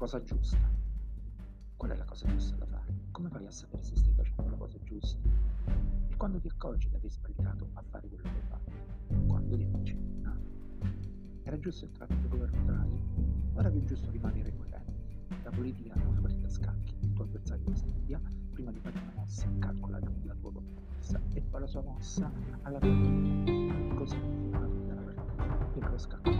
cosa giusta. Qual è la cosa giusta da fare? Come fai a sapere se stai facendo la cosa giusta? E quando ti accorgi di aver sbagliato a fare quello che fai? Quando ti dici, no, era giusto nel governo Draghi, ora più giusto rimanere coerenti. La politica è una partita a scacchi, il tuo avversario studia, prima di fare una mossa calcola la tua mossa e poi la sua mossa alla fine. Così fine della partita, e lo scacco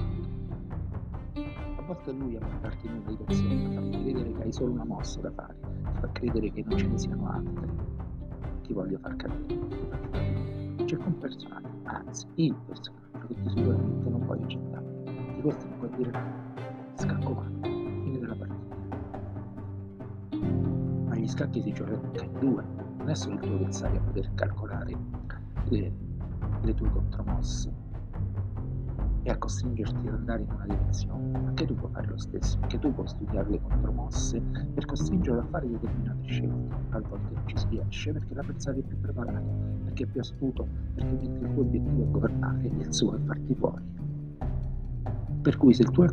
volte lui a mandarti in una direzione, a farti credere che hai solo una mossa da fare, ti fa credere che non ce ne siano altre. Ti voglio far capire, C'è un personaggio, anzi il personaggio che tu sicuramente non puoi accettare. Ti costringo a dire no, scacco mano, fine della partita. Ma gli scacchi si giocano in due, non è solo il tuo avversario a poter calcolare le, le tue contromosse e a costringerti ad andare in una direzione. Anche tu puoi fare lo stesso, anche tu puoi studiare le contromosse per costringerlo a fare determinate scelte. A volte ci si riesce perché l'avversario è più preparato, perché è più astuto, perché mentre il tuo obiettivo è governare, il suo è farti fuori. Per cui se il tuo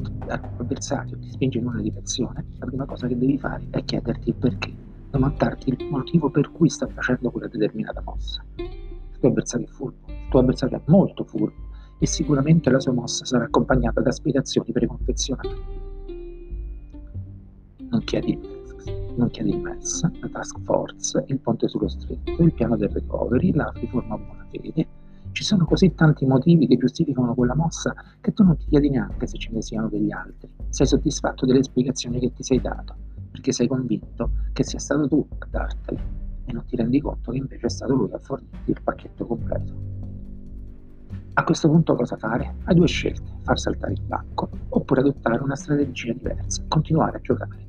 avversario ti spinge in una direzione, la prima cosa che devi fare è chiederti il perché, domandarti il motivo per cui sta facendo quella determinata mossa. Il tuo avversario è furbo, il tuo avversario è molto furbo, e sicuramente la sua mossa sarà accompagnata da spiegazioni preconfezionate. Non chiedi, non chiedi il MES, la task force, il ponte sullo stretto, il piano del recovery, la riforma buona fede. Ci sono così tanti motivi che giustificano quella mossa che tu non ti chiedi neanche se ce ne siano degli altri. Sei soddisfatto delle spiegazioni che ti sei dato, perché sei convinto che sia stato tu a darteli e non ti rendi conto che invece è stato lui a fornirti il pacchetto completo. A questo punto cosa fare? Hai due scelte, far saltare il banco oppure adottare una strategia diversa, continuare a giocare.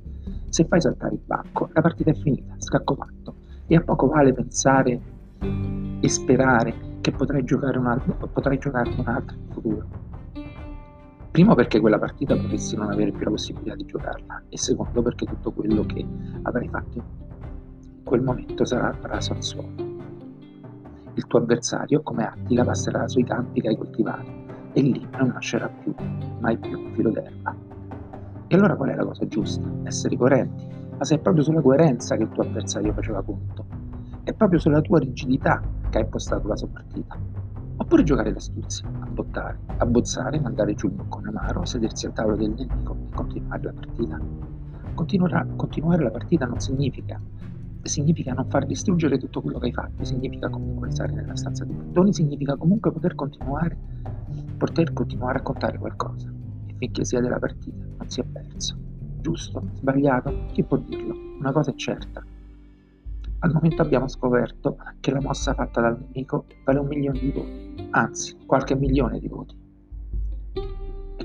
Se fai saltare il banco, la partita è finita, scacco fatto, e a poco vale pensare e sperare che potrai giocare un potrai giocare un'altra in futuro. Primo perché quella partita potresti non avere più la possibilità di giocarla e secondo perché tutto quello che avrai fatto in quel momento sarà raso al suolo. Il tuo avversario, come Attila, passerà sui campi che hai coltivato e lì non nascerà più, mai più un filo d'erba. E allora qual è la cosa giusta? Essere coerenti. Ma se è proprio sulla coerenza che il tuo avversario faceva punto, è proprio sulla tua rigidità che hai impostato la sua partita. Oppure giocare d'astuzia, abbottare, abbozzare, mandare giù il boccone amaro, sedersi al tavolo del nemico e continuare la partita. continuare la partita non significa significa non far distruggere tutto quello che hai fatto, significa comunque stare nella stanza dei mattoni, significa comunque poter continuare, poter continuare a contare qualcosa. E finché sia della partita non si è perso. Giusto? Sbagliato? Chi può dirlo? Una cosa è certa. Al momento abbiamo scoperto che la mossa fatta dal nemico vale un milione di voti, anzi qualche milione di voti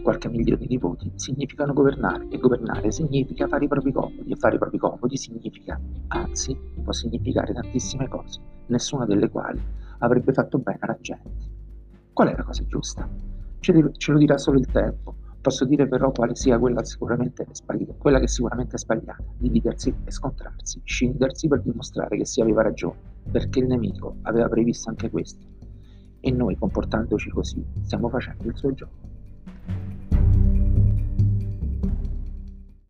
qualche milione di voti significano governare e governare significa fare i propri comodi e fare i propri comodi significa, anzi, può significare tantissime cose, nessuna delle quali avrebbe fatto bene alla gente. Qual è la cosa giusta? Ce, ce lo dirà solo il tempo. Posso dire però quale sia quella, sicuramente sbagliata, quella che sicuramente è sbagliata, dividersi e scontrarsi, scindersi per dimostrare che si aveva ragione, perché il nemico aveva previsto anche questo. E noi, comportandoci così, stiamo facendo il suo gioco.